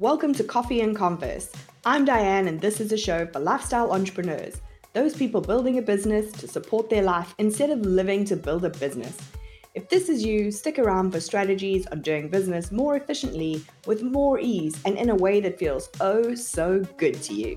Welcome to Coffee and Converse. I'm Diane, and this is a show for lifestyle entrepreneurs, those people building a business to support their life instead of living to build a business. If this is you, stick around for strategies on doing business more efficiently, with more ease, and in a way that feels oh so good to you.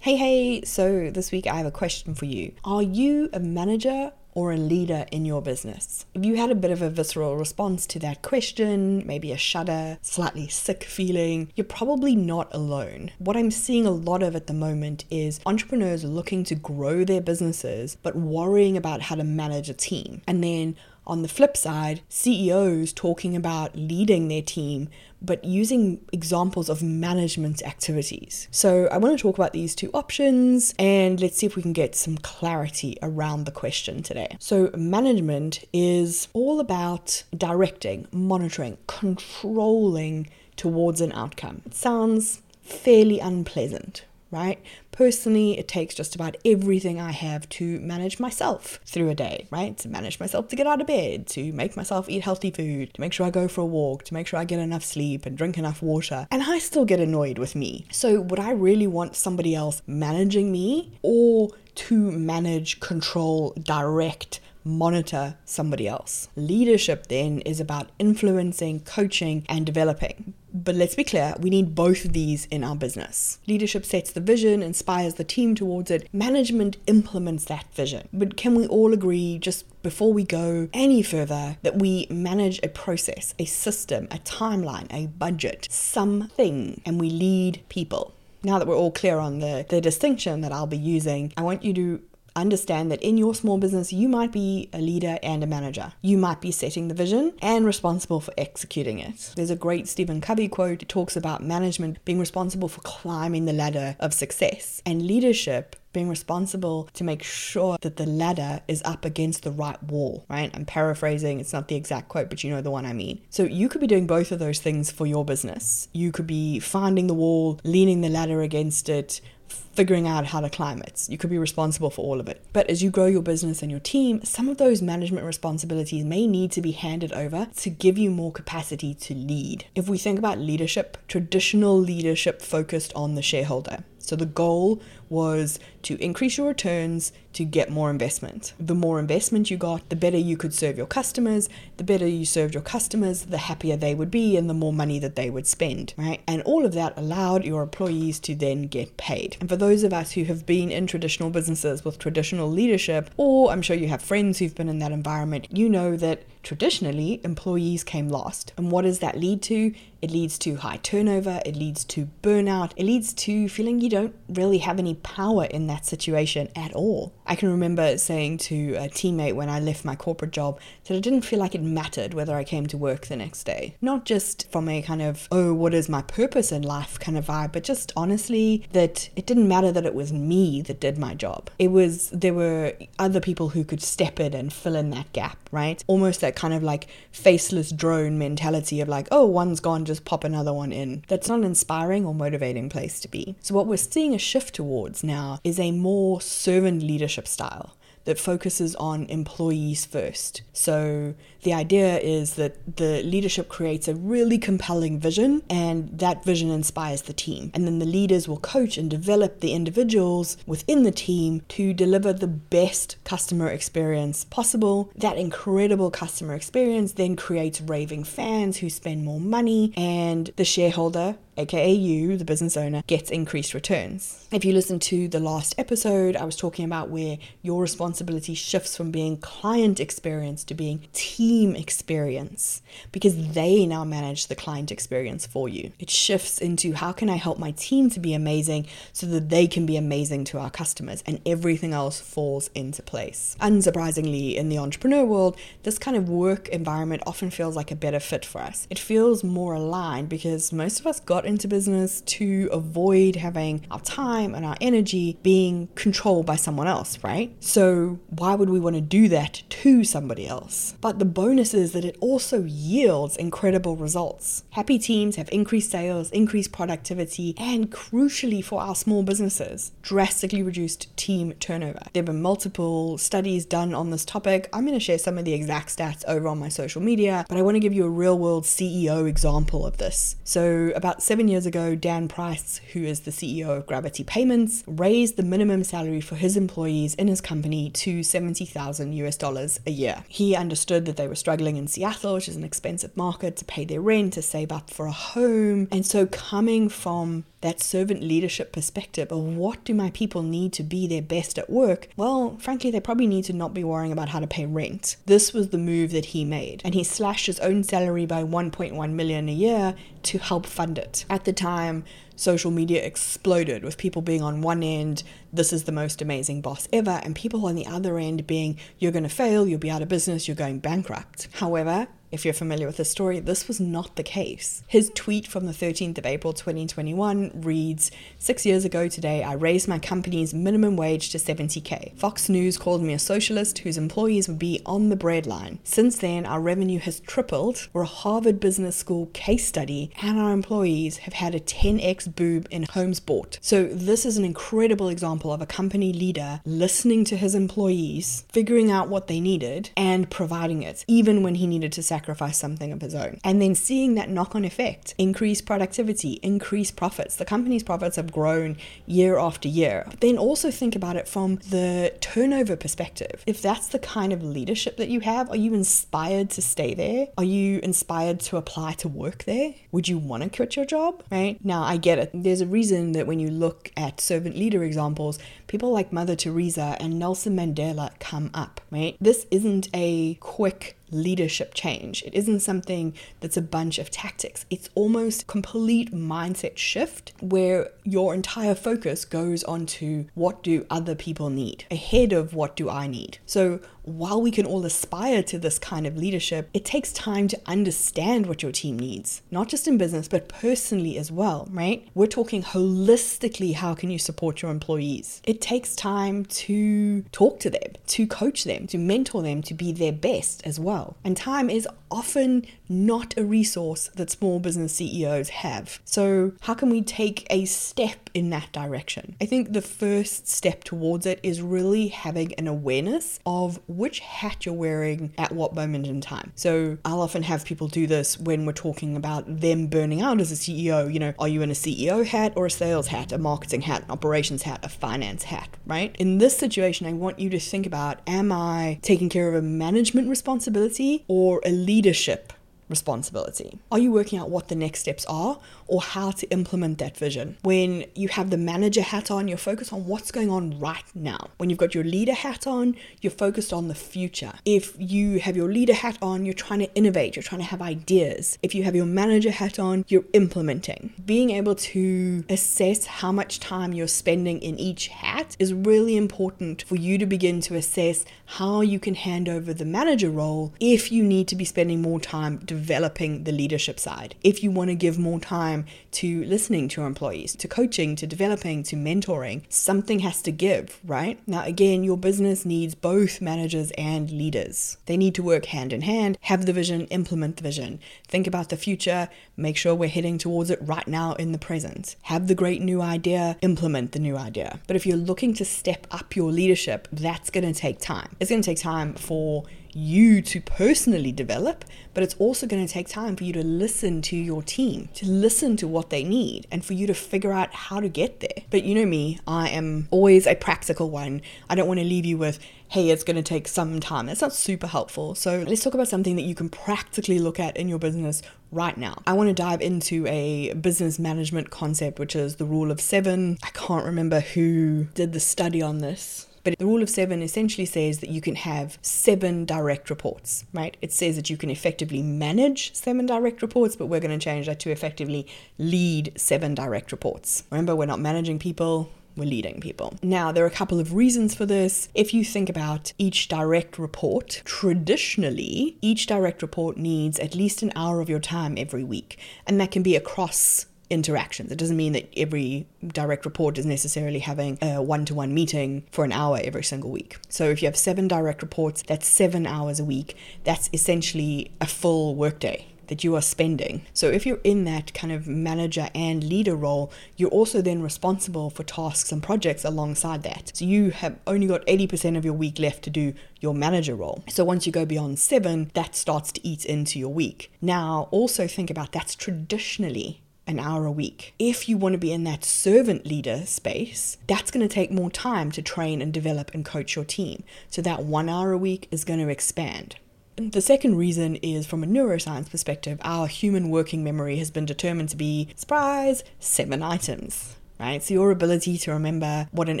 Hey, hey, so this week I have a question for you. Are you a manager or a leader in your business? If you had a bit of a visceral response to that question, maybe a shudder, slightly sick feeling, you're probably not alone. What I'm seeing a lot of at the moment is entrepreneurs looking to grow their businesses but worrying about how to manage a team. And then on the flip side, CEOs talking about leading their team, but using examples of management activities. So I want to talk about these two options and let's see if we can get some clarity around the question today. So, management is all about directing, monitoring, controlling towards an outcome. It sounds fairly unpleasant, right? Personally, it takes just about everything I have to manage myself through a day, right? To manage myself to get out of bed, to make myself eat healthy food, to make sure I go for a walk, to make sure I get enough sleep and drink enough water. And I still get annoyed with me. So, would I really want somebody else managing me or to manage, control, direct? monitor somebody else. Leadership then is about influencing, coaching, and developing. But let's be clear, we need both of these in our business. Leadership sets the vision, inspires the team towards it, management implements that vision. But can we all agree, just before we go any further, that we manage a process, a system, a timeline, a budget, something, and we lead people? Now that we're all clear on the, the distinction that I'll be using, I want you to understand that in your small business, you might be a leader and a manager. You might be setting the vision and responsible for executing it. There's a great Stephen Covey quote that talks about management being responsible for climbing the ladder of success and leadership being responsible to make sure that the ladder is up against the right wall, right? I'm paraphrasing, it's not the exact quote, but you know the one I mean. So you could be doing both of those things for your business. You could be finding the wall, leaning the ladder against it, figuring out how to climb it. You could be responsible for all of it. But as you grow your business and your team, some of those management responsibilities may need to be handed over to give you more capacity to lead. If we think about leadership, traditional leadership focused on the shareholder. So the goal was to increase your returns to get more investment. The more investment you got, the better you could serve your customers. The better you served your customers, the happier they would be and the more money that they would spend, right? And all of that allowed your employees to then get paid. And for those of us who have been in traditional businesses with traditional leadership, or I'm sure you have friends who've been in that environment, you know that traditionally employees came last. And what does that lead to? It leads to high turnover, it leads to burnout, it leads to feeling you don't really have any power in that situation at all. I can remember saying to a teammate when I left my corporate job that it didn't feel like it mattered whether I came to work the next day. Not just from a kind of, oh, what is my purpose in life kind of vibe, but just honestly that it didn't matter that it was me that did my job. It was, there were other people who could step in and fill in that gap, right? Almost that kind of like faceless drone mentality of like, oh, one's gone, just pop another one in. That's not an inspiring or motivating place to be. So, what we're seeing a shift towards now is a more servant leadership style that focuses on employees first. So the idea is that the leadership creates a really compelling vision and that vision inspires the team. And then the leaders will coach and develop the individuals within the team to deliver the best customer experience possible. That incredible customer experience then creates raving fans who spend more money and the shareholder aka you, the business owner, gets increased returns. If you listen to the last episode, I was talking about where your responsibility shifts from being client experience to being team experience because they now manage the client experience for you. It shifts into how can I help my team to be amazing so that they can be amazing to our customers and everything else falls into place. Unsurprisingly, in the entrepreneur world, this kind of work environment often feels like a better fit for us. It feels more aligned because most of us got into business to avoid having our time and our energy being controlled by someone else, right? So Why would we want to do that to somebody else? But the bonus is that it also yields incredible results. Happy teams have increased sales, increased productivity, and crucially for our small businesses, drastically reduced team turnover. There have been multiple studies done on this topic. I'm going to share some of the exact stats over on my social media, but I want to give you a real world CEO example of this. So, about seven years ago, Dan Price, who is the CEO of Gravity Payments, raised the minimum salary for his employees in his company to 70,000 US dollars a year. He understood that they were struggling in Seattle, which is an expensive market, to pay their rent, to save up for a home. And so, coming from that servant leadership perspective of what do my people need to be their best at work, well, frankly, they probably need to not be worrying about how to pay rent. This was the move that he made, and he slashed his own salary by 1.1 million a year to help fund it. At the time, social media exploded with people being on one end, this is the most amazing boss ever, and people on the other end being, you're going to fail, you'll be out of business, you're going bankrupt. However, if you're familiar with the story, this was not the case. His tweet from the 13th of April 2021 reads Six years ago today, I raised my company's minimum wage to 70k. Fox News called me a socialist whose employees would be on the breadline. Since then, our revenue has tripled. We're a Harvard Business School case study, and our employees have had a 10x boob in homes bought. So, this is an incredible example of a company leader listening to his employees, figuring out what they needed, and providing it, even when he needed to sacrifice sacrifice something of his own. And then seeing that knock on effect, increase productivity, increase profits. The company's profits have grown year after year. But then also think about it from the turnover perspective. If that's the kind of leadership that you have, are you inspired to stay there? Are you inspired to apply to work there? Would you want to quit your job? Right? Now, I get it. There's a reason that when you look at servant leader examples, people like Mother Teresa and Nelson Mandela come up, right? This isn't a quick leadership change. It isn't something that's a bunch of tactics. It's almost complete mindset shift where your entire focus goes onto what do other people need ahead of what do I need. So while we can all aspire to this kind of leadership, it takes time to understand what your team needs, not just in business, but personally as well, right? We're talking holistically how can you support your employees? It takes time to talk to them, to coach them, to mentor them to be their best as well. And time is often not a resource that small business CEOs have. So, how can we take a step in that direction? I think the first step towards it is really having an awareness of which hat you're wearing at what moment in time. So, I'll often have people do this when we're talking about them burning out as a CEO. You know, are you in a CEO hat or a sales hat, a marketing hat, an operations hat, a finance hat, right? In this situation, I want you to think about am I taking care of a management responsibility or a leadership responsibility? Are you working out what the next steps are or how to implement that vision? When you have the manager hat on, you're focused on what's going on right now. When you've got your leader hat on, you're focused on the future. If you have your leader hat on, you're trying to innovate, you're trying to have ideas. If you have your manager hat on, you're implementing. Being able to assess how much time you're spending in each hat is really important for you to begin to assess how you can hand over the manager role if you need to be spending more time developing the leadership side. If you want to give more time to listening to your employees, to coaching, to developing, to mentoring, something has to give, right? Now, again, your business needs both managers and leaders. They need to work hand in hand, have the vision, implement the vision, think about the future, make sure we're heading towards it right now in the present. Have the great new idea, implement the new idea. But if you're looking to step up your leadership, that's going to take time. It's going to take time for you to personally develop, but it's also going to take time for you to listen to your team, to listen to what they need, and for you to figure out how to get there. But you know me, I am always a practical one. I don't want to leave you with, hey, it's going to take some time. That's not super helpful. So let's talk about something that you can practically look at in your business right now. I want to dive into a business management concept, which is the rule of seven. I can't remember who did the study on this but the rule of seven essentially says that you can have seven direct reports, right? It says that you can effectively manage seven direct reports, but we're going to change that to effectively lead seven direct reports. Remember, we're not managing people, we're leading people. Now, there are a couple of reasons for this. If you think about each direct report, traditionally, each direct report needs at least an hour of your time every week, and that can be across interactions. It doesn't mean that every direct report is necessarily having a one to one meeting for an hour every single week. So if you have seven direct reports, that's seven hours a week. That's essentially a full workday that you are spending. So if you're in that kind of manager and leader role, you're also then responsible for tasks and projects alongside that. So you have only got 80% of your week left to do your manager role. So once you go beyond seven, that starts to eat into your week. Now, also think about that's traditionally an hour a week. If you want to be in that servant leader space, that's going to take more time to train and develop and coach your team. So that one hour a week is going to expand. The second reason is from a neuroscience perspective, our human working memory has been determined to be, surprise, seven items right? So your ability to remember what an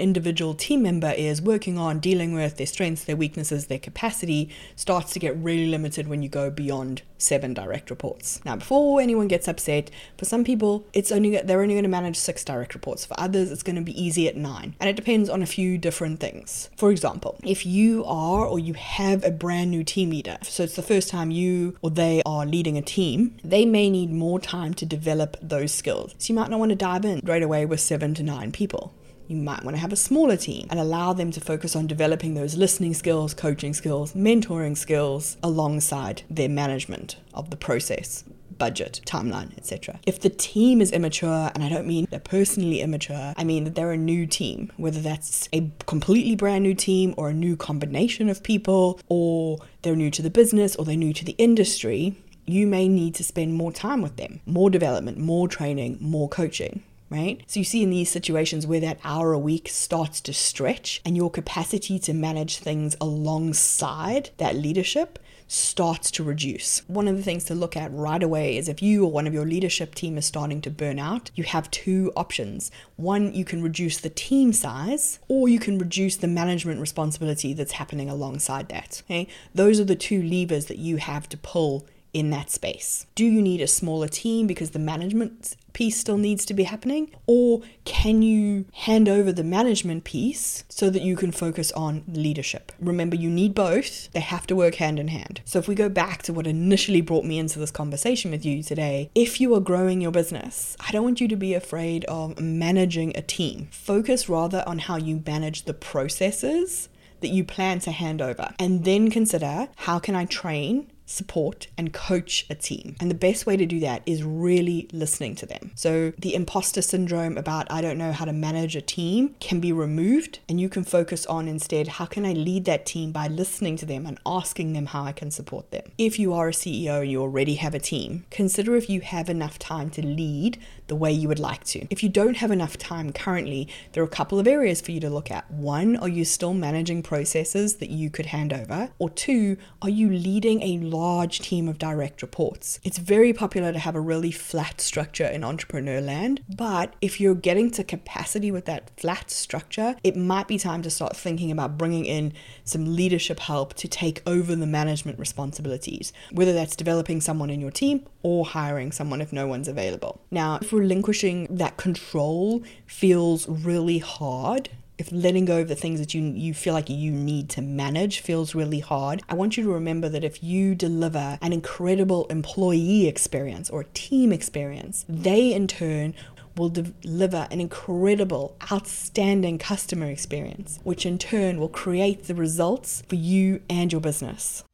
individual team member is working on, dealing with, their strengths, their weaknesses, their capacity starts to get really limited when you go beyond seven direct reports. Now, before anyone gets upset, for some people, it's only they're only going to manage six direct reports. For others, it's going to be easy at nine, and it depends on a few different things. For example, if you are or you have a brand new team leader, so it's the first time you or they are leading a team, they may need more time to develop those skills. So you might not want to dive in right away with seven to nine people. You might want to have a smaller team and allow them to focus on developing those listening skills, coaching skills, mentoring skills alongside their management of the process budget, timeline, etc. If the team is immature, and I don't mean they're personally immature, I mean that they're a new team, whether that's a completely brand new team or a new combination of people, or they're new to the business or they're new to the industry, you may need to spend more time with them, more development, more training, more coaching right? So you see in these situations where that hour a week starts to stretch and your capacity to manage things alongside that leadership starts to reduce. One of the things to look at right away is if you or one of your leadership team is starting to burn out, you have two options. One, you can reduce the team size, or you can reduce the management responsibility that's happening alongside that. Okay? Those are the two levers that you have to pull in that space. Do you need a smaller team because the management piece still needs to be happening? Or can you hand over the management piece so that you can focus on leadership? Remember, you need both, they have to work hand in hand. So, if we go back to what initially brought me into this conversation with you today, if you are growing your business, I don't want you to be afraid of managing a team. Focus rather on how you manage the processes that you plan to hand over and then consider how can I train support, and coach a team. And the best way to do that is really listening to them. So the imposter syndrome about I don't know how to manage a team can be removed, and you can focus on instead how can I lead that team by listening to them and asking them how I can support them. If you are a CEO and you already have a team, consider if you have enough time to lead the way you would like to. If you don't have enough time currently, there are a couple of areas for you to look at. One, are you still managing processes that you could hand over? Or two, are you leading a large team of direct reports? It's very popular to have a really flat structure in entrepreneur land, but if you're getting to capacity with that flat structure, it might be time to start thinking about bringing in some leadership help to take over the management responsibilities, whether that's developing someone in your team or hiring someone if no one's available. Now, if relinquishing that control feels really hard, if letting go of the things that you you feel like you need to manage feels really hard, I want you to remember that if you deliver an incredible employee experience or team experience, they in turn will deliver an incredible, outstanding customer experience, which in turn will create the results for you and your business.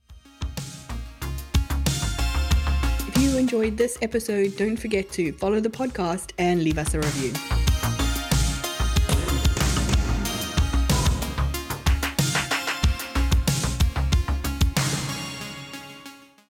You enjoyed this episode, don't forget to follow the podcast and leave us a review.